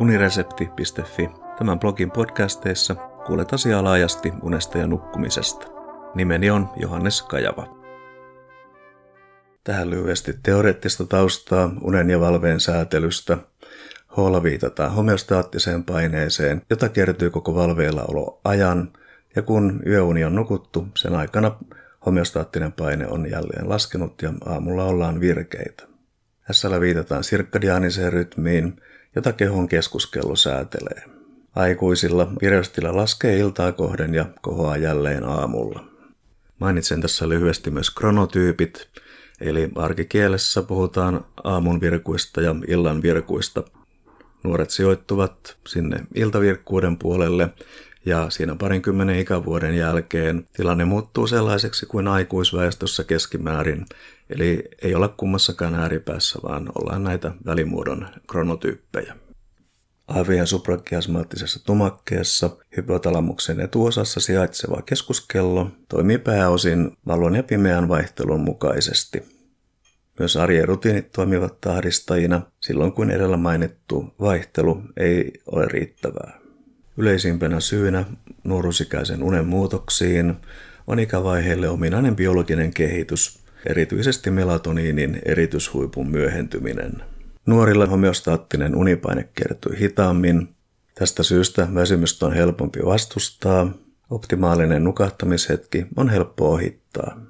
uniresepti.fi. Tämän blogin podcasteissa kuulet asiaa laajasti unesta ja nukkumisesta. Nimeni on Johannes Kajava. Tähän lyhyesti teoreettista taustaa unen ja valveen säätelystä. Hoolla viitataan homeostaattiseen paineeseen, jota kertyy koko valveilla olo ajan, ja kun yöuni on nukuttu, sen aikana homeostaattinen paine on jälleen laskenut ja aamulla ollaan virkeitä. Tässä viitataan sirkkadiaaniseen rytmiin, jota kehon keskuskello säätelee. Aikuisilla vireystila laskee iltaa kohden ja kohoaa jälleen aamulla. Mainitsen tässä lyhyesti myös kronotyypit, eli arkikielessä puhutaan aamun virkuista ja illan virkuista. Nuoret sijoittuvat sinne iltavirkkuuden puolelle ja siinä parinkymmenen ikävuoden jälkeen tilanne muuttuu sellaiseksi kuin aikuisväestössä keskimäärin, eli ei olla kummassakaan ääripäässä, vaan ollaan näitä välimuodon kronotyyppejä. Aivojen suprakiasmaattisessa tumakkeessa hypotalamuksen etuosassa sijaitseva keskuskello toimii pääosin valon ja pimeän vaihtelun mukaisesti. Myös arjen rutiinit toimivat tahdistajina silloin, kun edellä mainittu vaihtelu ei ole riittävää. Yleisimpänä syynä nuoruusikäisen unen muutoksiin on ikävaiheelle ominainen biologinen kehitys, erityisesti melatoniinin erityshuipun myöhentyminen. Nuorilla homeostaattinen unipaine kertyy hitaammin. Tästä syystä väsymystä on helpompi vastustaa. Optimaalinen nukahtamishetki on helppo ohittaa.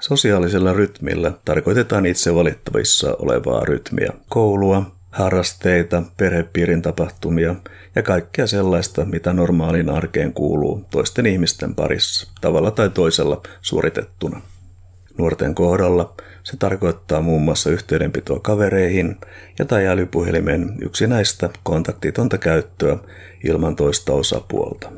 Sosiaalisella rytmillä tarkoitetaan itse valittavissa olevaa rytmiä, koulua, harrasteita, perhepiirin tapahtumia ja kaikkea sellaista, mitä normaaliin arkeen kuuluu toisten ihmisten parissa, tavalla tai toisella suoritettuna. Nuorten kohdalla se tarkoittaa muun muassa yhteydenpitoa kavereihin ja tai älypuhelimen yksinäistä kontaktitonta käyttöä ilman toista osapuolta.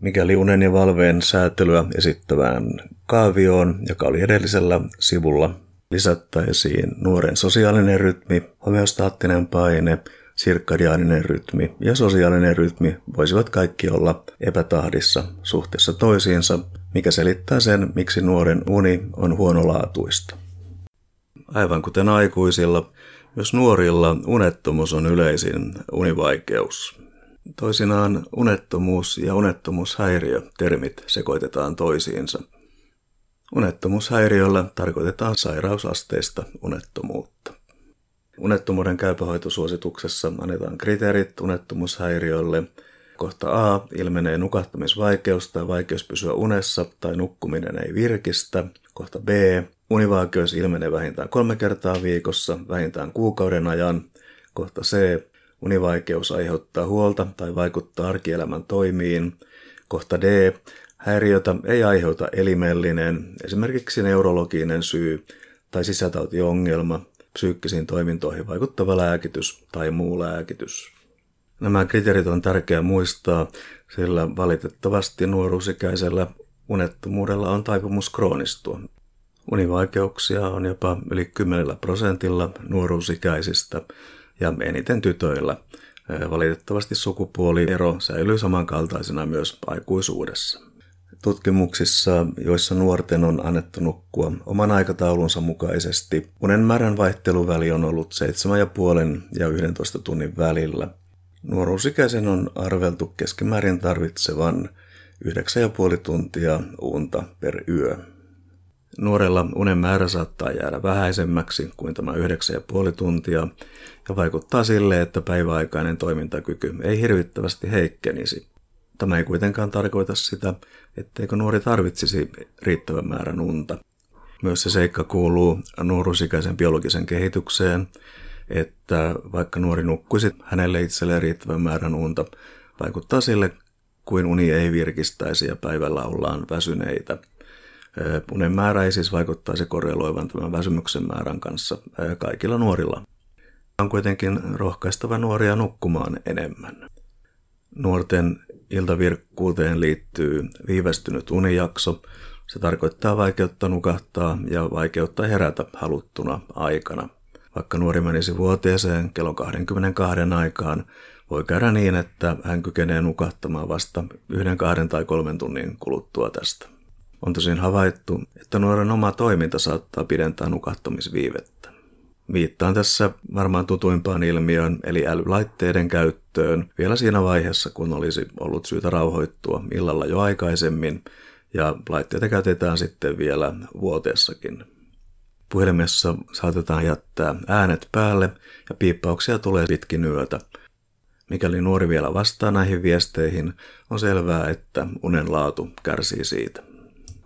Mikäli unen ja valveen säätelyä esittävään kaavioon, joka oli edellisellä sivulla, lisättäisiin nuoren sosiaalinen rytmi, homeostaattinen paine, sirkkadiaaninen rytmi ja sosiaalinen rytmi voisivat kaikki olla epätahdissa suhteessa toisiinsa, mikä selittää sen, miksi nuoren uni on huonolaatuista. Aivan kuten aikuisilla, myös nuorilla unettomuus on yleisin univaikeus. Toisinaan unettomuus ja unettomuushäiriö termit sekoitetaan toisiinsa – Unettomuushäiriöllä tarkoitetaan sairausasteista unettomuutta. Unettomuuden käypähoitosuosituksessa annetaan kriteerit unettomuushäiriölle. Kohta A ilmenee nukahtamisvaikeus tai vaikeus pysyä unessa tai nukkuminen ei virkistä. Kohta B univaikeus ilmenee vähintään kolme kertaa viikossa, vähintään kuukauden ajan. Kohta C univaikeus aiheuttaa huolta tai vaikuttaa arkielämän toimiin. Kohta D Häiriötä ei aiheuta elimellinen, esimerkiksi neurologinen syy tai sisätautiongelma, psyykkisiin toimintoihin vaikuttava lääkitys tai muu lääkitys. Nämä kriteerit on tärkeää muistaa, sillä valitettavasti nuoruusikäisellä unettomuudella on taipumus kroonistua. Univaikeuksia on jopa yli 10 prosentilla nuoruusikäisistä ja eniten tytöillä. Valitettavasti sukupuoliero säilyy samankaltaisena myös aikuisuudessa. Tutkimuksissa, joissa nuorten on annettu nukkua oman aikataulunsa mukaisesti, unen määrän vaihteluväli on ollut 7,5 ja 11 tunnin välillä. Nuoruusikäisen on arveltu keskimäärin tarvitsevan 9,5 tuntia unta per yö. Nuorella unen määrä saattaa jäädä vähäisemmäksi kuin tämä 9,5 tuntia ja vaikuttaa sille, että päiväaikainen toimintakyky ei hirvittävästi heikkenisi. Tämä ei kuitenkaan tarkoita sitä, etteikö nuori tarvitsisi riittävän määrän unta. Myös se seikka kuuluu nuoruusikäisen biologisen kehitykseen, että vaikka nuori nukkuisi hänelle itselleen riittävän määrän unta, vaikuttaa sille, kuin uni ei virkistäisi ja päivällä ollaan väsyneitä. Unen määrä ei siis vaikuttaisi korreloivan tämän väsymyksen määrän kanssa kaikilla nuorilla. On kuitenkin rohkaistava nuoria nukkumaan enemmän. Nuorten iltavirkkuuteen liittyy viivästynyt unijakso. Se tarkoittaa vaikeutta nukahtaa ja vaikeutta herätä haluttuna aikana. Vaikka nuori menisi vuoteeseen kello 22 aikaan, voi käydä niin, että hän kykenee nukahtamaan vasta yhden, kahden tai kolmen tunnin kuluttua tästä. On tosin havaittu, että nuoren oma toiminta saattaa pidentää nukahtamisviivettä. Viittaan tässä varmaan tutuimpaan ilmiöön, eli älylaitteiden käyttöön vielä siinä vaiheessa, kun olisi ollut syytä rauhoittua illalla jo aikaisemmin, ja laitteita käytetään sitten vielä vuoteessakin. Puhelimessa saatetaan jättää äänet päälle ja piippauksia tulee pitkin yötä. Mikäli nuori vielä vastaa näihin viesteihin, on selvää, että unen laatu kärsii siitä.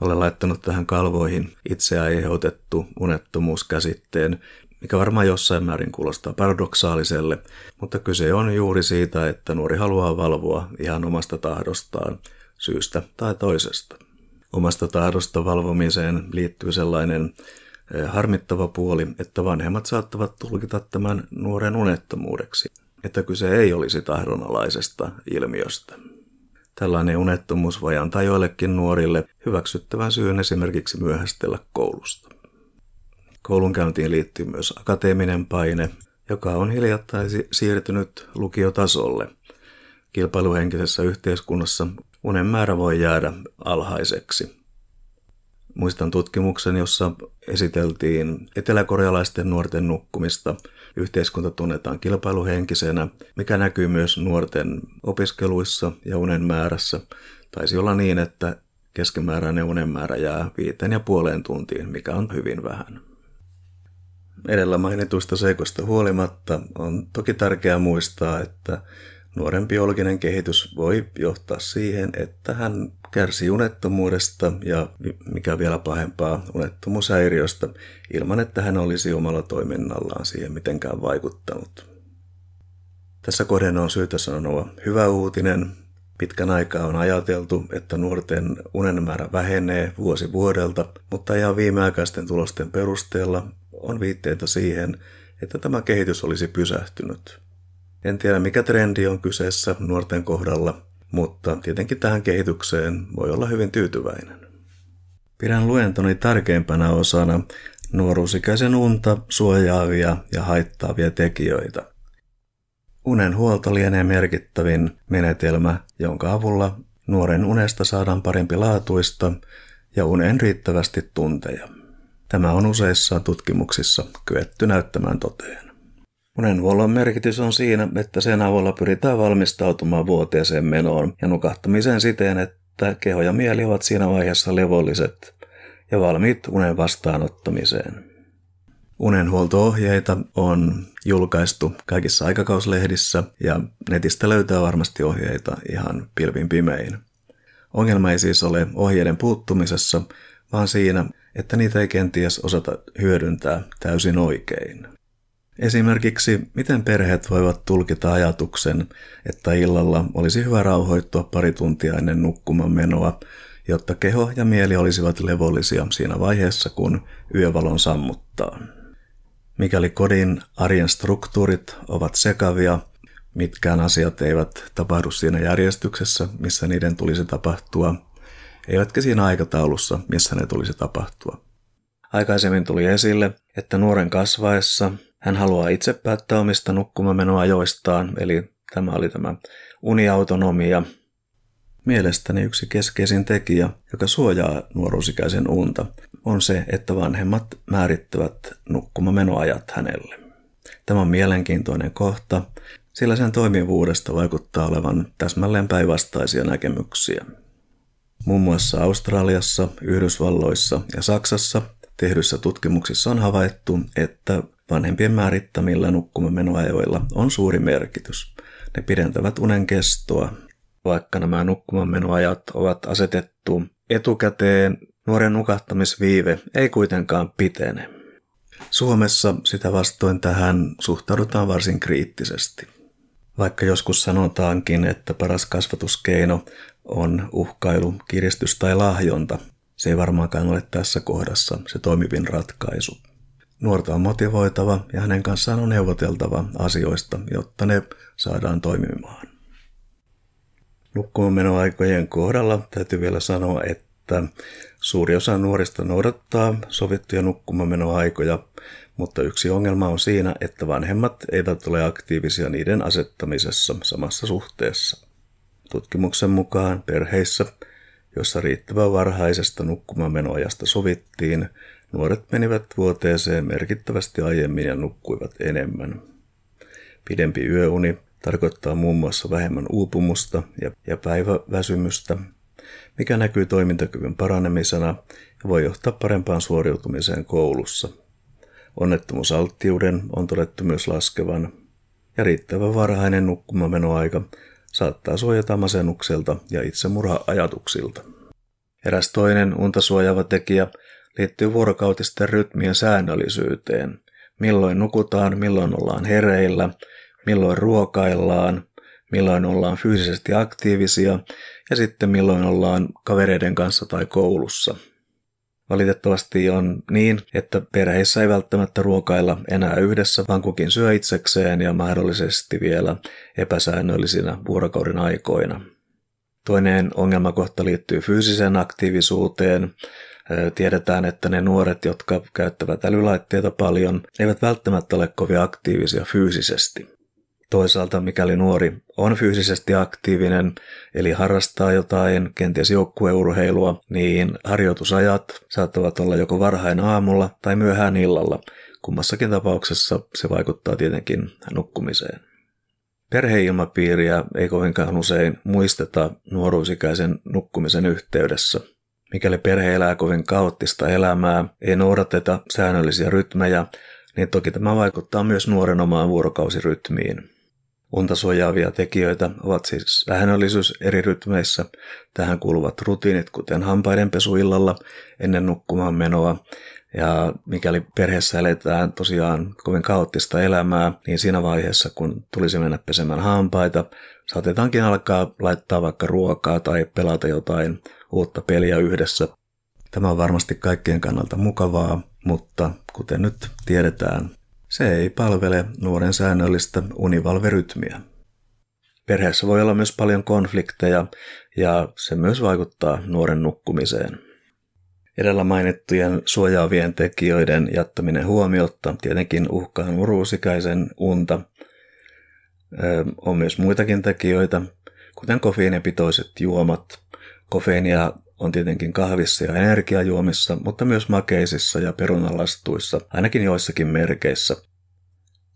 Olen laittanut tähän kalvoihin itse aiheutettu unettomuuskäsitteen, mikä varmaan jossain määrin kuulostaa paradoksaaliselle, mutta kyse on juuri siitä, että nuori haluaa valvoa ihan omasta tahdostaan, syystä tai toisesta. Omasta tahdosta valvomiseen liittyy sellainen eh, harmittava puoli, että vanhemmat saattavat tulkita tämän nuoren unettomuudeksi, että kyse ei olisi tahdonalaisesta ilmiöstä. Tällainen unettomuus voi antaa joillekin nuorille hyväksyttävän syyn esimerkiksi myöhästellä koulusta. Koulunkäyntiin liittyy myös akateeminen paine, joka on hiljattain siirtynyt lukiotasolle. Kilpailuhenkisessä yhteiskunnassa unen määrä voi jäädä alhaiseksi. Muistan tutkimuksen, jossa esiteltiin eteläkorealaisten nuorten nukkumista. Yhteiskunta tunnetaan kilpailuhenkisenä, mikä näkyy myös nuorten opiskeluissa ja unen määrässä. Taisi olla niin, että keskimääräinen unen määrä jää viiteen ja puoleen tuntiin, mikä on hyvin vähän. Edellä mainituista seikoista huolimatta on toki tärkeää muistaa, että nuoren biologinen kehitys voi johtaa siihen, että hän kärsii unettomuudesta ja mikä vielä pahempaa unettomuushäiriöstä ilman, että hän olisi omalla toiminnallaan siihen mitenkään vaikuttanut. Tässä kohden on syytä sanoa hyvä uutinen. Pitkän aikaa on ajateltu, että nuorten unen määrä vähenee vuosi vuodelta, mutta ihan viimeaikaisten tulosten perusteella on viitteitä siihen, että tämä kehitys olisi pysähtynyt. En tiedä mikä trendi on kyseessä nuorten kohdalla, mutta tietenkin tähän kehitykseen voi olla hyvin tyytyväinen. Pidän luentoni tärkeimpänä osana nuoruusikäisen unta suojaavia ja haittaavia tekijöitä. Unen huolto lienee merkittävin menetelmä, jonka avulla nuoren unesta saadaan parempi laatuista ja unen riittävästi tunteja. Tämä on useissa tutkimuksissa kyetty näyttämään toteen. Unenhuollon merkitys on siinä, että sen avulla pyritään valmistautumaan vuoteeseen menoon ja nukahtamiseen siten, että keho ja mieli ovat siinä vaiheessa levolliset ja valmiit unen vastaanottamiseen. Unenhuolto-ohjeita on julkaistu kaikissa aikakauslehdissä ja netistä löytää varmasti ohjeita ihan pilvin pimein. Ongelma ei siis ole ohjeiden puuttumisessa, vaan siinä, että niitä ei kenties osata hyödyntää täysin oikein. Esimerkiksi, miten perheet voivat tulkita ajatuksen, että illalla olisi hyvä rauhoittua pari tuntia ennen nukkuman menoa, jotta keho ja mieli olisivat levollisia siinä vaiheessa, kun yövalon sammuttaa. Mikäli kodin arjen struktuurit ovat sekavia, mitkään asiat eivät tapahdu siinä järjestyksessä, missä niiden tulisi tapahtua, eivätkä siinä aikataulussa, missä ne tulisi tapahtua. Aikaisemmin tuli esille, että nuoren kasvaessa hän haluaa itse päättää omista nukkumamenoajoistaan, eli tämä oli tämä uniautonomia. Mielestäni yksi keskeisin tekijä, joka suojaa nuoruusikäisen unta, on se, että vanhemmat määrittävät nukkumamenoajat hänelle. Tämä on mielenkiintoinen kohta, sillä sen toimivuudesta vaikuttaa olevan täsmälleen päinvastaisia näkemyksiä. Muun muassa Australiassa, Yhdysvalloissa ja Saksassa tehdyissä tutkimuksissa on havaittu, että vanhempien määrittämillä nukkumamenoajoilla on suuri merkitys. Ne pidentävät unen kestoa. Vaikka nämä nukkumamenoajat ovat asetettu etukäteen, nuoren nukahtamisviive ei kuitenkaan pitene. Suomessa sitä vastoin tähän suhtaudutaan varsin kriittisesti. Vaikka joskus sanotaankin, että paras kasvatuskeino on uhkailu, kiristys tai lahjonta, se ei varmaankaan ole tässä kohdassa se toimivin ratkaisu. Nuorta on motivoitava ja hänen kanssaan on neuvoteltava asioista, jotta ne saadaan toimimaan. Nukkumanmenoaikojen kohdalla täytyy vielä sanoa, että suuri osa nuorista noudattaa sovittuja nukkumamenoaikoja, mutta yksi ongelma on siinä, että vanhemmat eivät ole aktiivisia niiden asettamisessa samassa suhteessa. Tutkimuksen mukaan perheissä, jossa riittävän varhaisesta nukkumamenoajasta sovittiin, nuoret menivät vuoteeseen merkittävästi aiemmin ja nukkuivat enemmän. Pidempi yöuni tarkoittaa muun muassa vähemmän uupumusta ja, päiväväsymystä, mikä näkyy toimintakyvyn paranemisena ja voi johtaa parempaan suoriutumiseen koulussa. Onnettomuusalttiuden on todettu myös laskevan, ja riittävä varhainen nukkumamenoaika saattaa suojata masennukselta ja itsemurha-ajatuksilta. Eräs toinen unta suojaava tekijä liittyy vuorokautisten rytmien säännöllisyyteen. Milloin nukutaan, milloin ollaan hereillä, milloin ruokaillaan, milloin ollaan fyysisesti aktiivisia ja sitten milloin ollaan kavereiden kanssa tai koulussa. Valitettavasti on niin, että perheissä ei välttämättä ruokailla enää yhdessä, vaan kukin syö itsekseen ja mahdollisesti vielä epäsäännöllisinä vuorokauden aikoina. Toinen ongelmakohta liittyy fyysiseen aktiivisuuteen. Tiedetään, että ne nuoret, jotka käyttävät älylaitteita paljon, eivät välttämättä ole kovin aktiivisia fyysisesti. Toisaalta mikäli nuori on fyysisesti aktiivinen, eli harrastaa jotain, kenties joukkueurheilua, niin harjoitusajat saattavat olla joko varhain aamulla tai myöhään illalla. Kummassakin tapauksessa se vaikuttaa tietenkin nukkumiseen. Perheilmapiiriä ei kovinkaan usein muisteta nuoruusikäisen nukkumisen yhteydessä. Mikäli perhe elää kovin kaoottista elämää, ei noudateta säännöllisiä rytmejä, niin toki tämä vaikuttaa myös nuoren omaan vuorokausirytmiin. Unta suojaavia tekijöitä ovat siis säännöllisyys eri rytmeissä. Tähän kuuluvat rutiinit, kuten hampaidenpesu illalla ennen nukkumaan menoa. Ja mikäli perheessä eletään tosiaan kovin kaoottista elämää, niin siinä vaiheessa, kun tulisi mennä pesemään hampaita, saatetaankin alkaa laittaa vaikka ruokaa tai pelata jotain uutta peliä yhdessä. Tämä on varmasti kaikkien kannalta mukavaa, mutta kuten nyt tiedetään, se ei palvele nuoren säännöllistä univalverytmiä. Perheessä voi olla myös paljon konflikteja ja se myös vaikuttaa nuoren nukkumiseen. Edellä mainittujen suojaavien tekijöiden jättäminen huomiotta tietenkin uhkaa nuoruusikäisen unta. On myös muitakin tekijöitä, kuten kofeiinipitoiset juomat. Kofeiinia on tietenkin kahvissa ja energiajuomissa, mutta myös makeisissa ja perunalastuissa, ainakin joissakin merkeissä.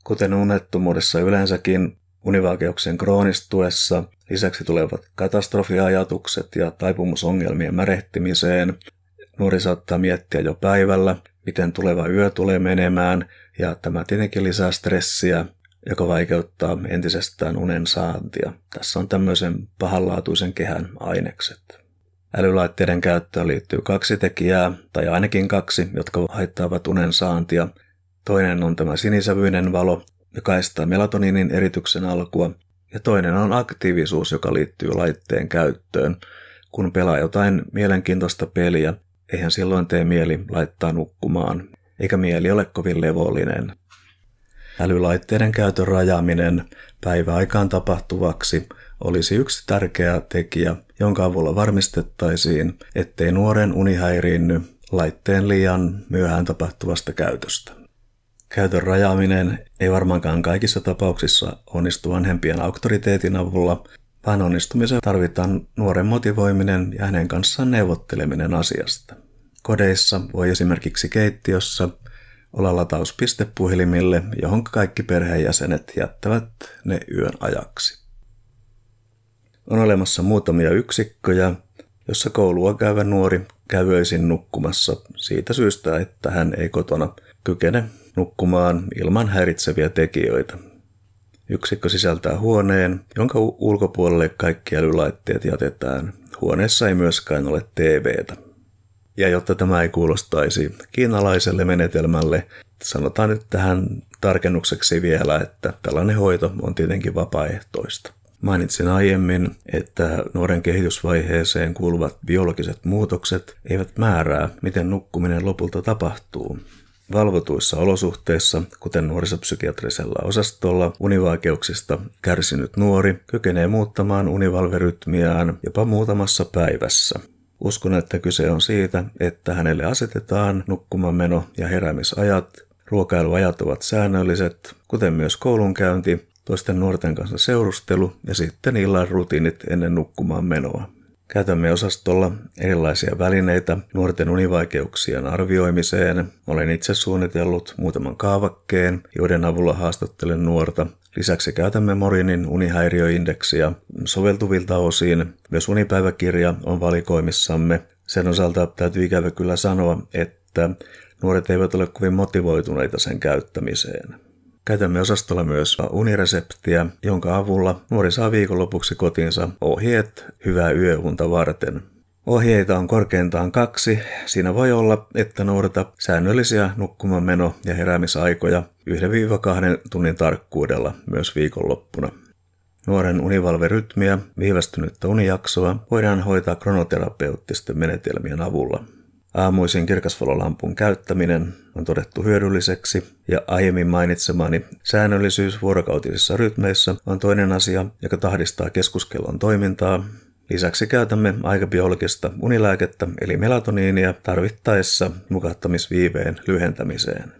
Kuten unettomuudessa yleensäkin, univaikeuksien kroonistuessa lisäksi tulevat katastrofiajatukset ja taipumusongelmien märehtimiseen. Nuori saattaa miettiä jo päivällä, miten tuleva yö tulee menemään, ja tämä tietenkin lisää stressiä, joka vaikeuttaa entisestään unen saantia. Tässä on tämmöisen pahanlaatuisen kehän ainekset. Älylaitteiden käyttöön liittyy kaksi tekijää, tai ainakin kaksi, jotka haittaavat unen saantia. Toinen on tämä sinisävyinen valo, joka estää melatoniinin erityksen alkua, ja toinen on aktiivisuus, joka liittyy laitteen käyttöön. Kun pelaa jotain mielenkiintoista peliä, eihän silloin tee mieli laittaa nukkumaan, eikä mieli ole kovin levollinen. Älylaitteiden käytön rajaaminen päiväaikaan tapahtuvaksi olisi yksi tärkeä tekijä, jonka avulla varmistettaisiin, ettei nuoren uni häiriinny laitteen liian myöhään tapahtuvasta käytöstä. Käytön rajaaminen ei varmaankaan kaikissa tapauksissa onnistu vanhempien auktoriteetin avulla, vaan onnistumiseen tarvitaan nuoren motivoiminen ja hänen kanssaan neuvotteleminen asiasta. Kodeissa voi esimerkiksi keittiössä olla latauspiste puhelimille, johon kaikki perheenjäsenet jättävät ne yön ajaksi. On olemassa muutamia yksikköjä, jossa koulua käyvä nuori kävöisin nukkumassa siitä syystä, että hän ei kotona kykene nukkumaan ilman häiritseviä tekijöitä. Yksikkö sisältää huoneen, jonka ulkopuolelle kaikki älylaitteet jätetään. Huoneessa ei myöskään ole TVtä. Ja jotta tämä ei kuulostaisi kiinalaiselle menetelmälle, sanotaan nyt tähän tarkennukseksi vielä, että tällainen hoito on tietenkin vapaaehtoista. Mainitsin aiemmin, että nuoren kehitysvaiheeseen kuuluvat biologiset muutokset eivät määrää, miten nukkuminen lopulta tapahtuu. Valvotuissa olosuhteissa, kuten nuorisopsykiatrisella osastolla, univaikeuksista kärsinyt nuori kykenee muuttamaan univalverytmiään jopa muutamassa päivässä. Uskon, että kyse on siitä, että hänelle asetetaan nukkumameno ja heräämisajat, ruokailuajat ovat säännölliset, kuten myös koulunkäynti toisten nuorten kanssa seurustelu ja sitten illan rutiinit ennen nukkumaan menoa. Käytämme osastolla erilaisia välineitä nuorten univaikeuksien arvioimiseen. Olen itse suunnitellut muutaman kaavakkeen, joiden avulla haastattelen nuorta. Lisäksi käytämme Morinin unihäiriöindeksiä soveltuvilta osin. Myös unipäiväkirja on valikoimissamme. Sen osalta täytyy ikävä kyllä sanoa, että nuoret eivät ole kovin motivoituneita sen käyttämiseen. Käytämme osastolla myös unireseptiä, jonka avulla nuori saa viikonlopuksi kotinsa ohjeet hyvää yöunta varten. Ohjeita on korkeintaan kaksi. Siinä voi olla, että noudata säännöllisiä nukkumanmeno- ja heräämisaikoja 1-2 tunnin tarkkuudella myös viikonloppuna. Nuoren univalverytmiä, viivästynyttä unijaksoa voidaan hoitaa kronoterapeuttisten menetelmien avulla. Aamuisin kirkasvalolampun käyttäminen on todettu hyödylliseksi ja aiemmin mainitsemani säännöllisyys vuorokautisissa rytmeissä on toinen asia, joka tahdistaa keskuskellon toimintaa. Lisäksi käytämme aikabiologista unilääkettä eli melatoniinia tarvittaessa nukahtamisviiveen lyhentämiseen.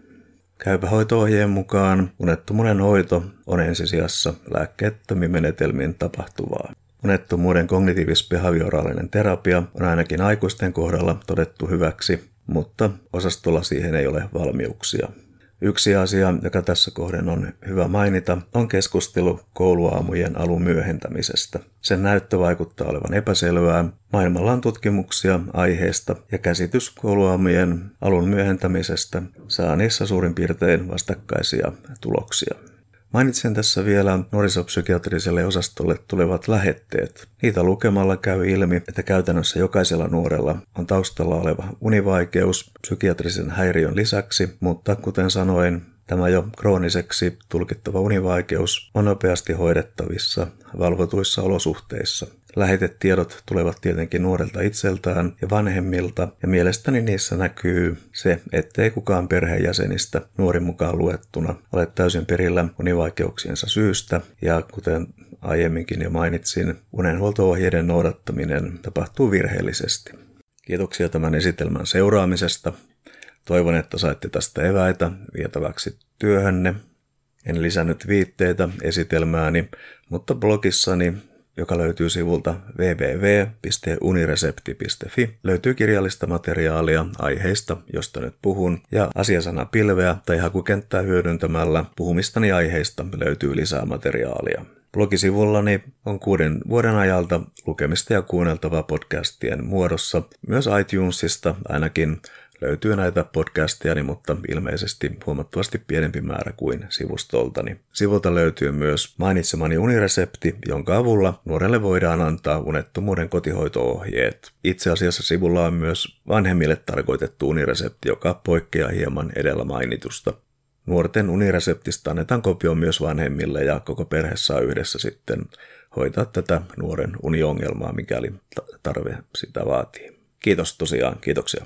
Käypähoito-ohjeen mukaan unettomuuden hoito on ensisijassa lääkkeettömin menetelmin tapahtuvaa. Unettomuuden kognitiivis-behavioraalinen terapia on ainakin aikuisten kohdalla todettu hyväksi, mutta osastolla siihen ei ole valmiuksia. Yksi asia, joka tässä kohden on hyvä mainita, on keskustelu kouluaamujen alun myöhentämisestä. Sen näyttö vaikuttaa olevan epäselvää. Maailmalla on tutkimuksia aiheesta ja käsitys kouluaamujen alun myöhentämisestä saa niissä suurin piirtein vastakkaisia tuloksia. Mainitsen tässä vielä nuorisopsykiatriselle osastolle tulevat lähetteet. Niitä lukemalla käy ilmi, että käytännössä jokaisella nuorella on taustalla oleva univaikeus psykiatrisen häiriön lisäksi, mutta kuten sanoin, Tämä jo krooniseksi tulkittava univaikeus on nopeasti hoidettavissa valvotuissa olosuhteissa. Lähetetiedot tulevat tietenkin nuorelta itseltään ja vanhemmilta, ja mielestäni niissä näkyy se, ettei kukaan perheenjäsenistä nuorin mukaan luettuna ole täysin perillä univaikeuksiensa syystä, ja kuten aiemminkin jo mainitsin, unenhuolto-ohjeiden noudattaminen tapahtuu virheellisesti. Kiitoksia tämän esitelmän seuraamisesta. Toivon, että saitte tästä eväitä vietäväksi työhönne. En lisännyt viitteitä esitelmääni, mutta blogissani, joka löytyy sivulta www.uniresepti.fi, löytyy kirjallista materiaalia aiheista, josta nyt puhun, ja asiasana pilveä tai hakukenttää hyödyntämällä puhumistani aiheista löytyy lisää materiaalia. Blogisivullani on kuuden vuoden ajalta lukemista ja kuunneltavaa podcastien muodossa, myös iTunesista ainakin löytyy näitä podcasteja, mutta ilmeisesti huomattavasti pienempi määrä kuin sivustoltani. Sivulta löytyy myös mainitsemani uniresepti, jonka avulla nuorelle voidaan antaa unettomuuden kotihoitoohjeet. Itse asiassa sivulla on myös vanhemmille tarkoitettu uniresepti, joka poikkeaa hieman edellä mainitusta. Nuorten unireseptistä annetaan kopio myös vanhemmille ja koko perhe saa yhdessä sitten hoitaa tätä nuoren uniongelmaa, mikäli tarve sitä vaatii. Kiitos tosiaan, kiitoksia.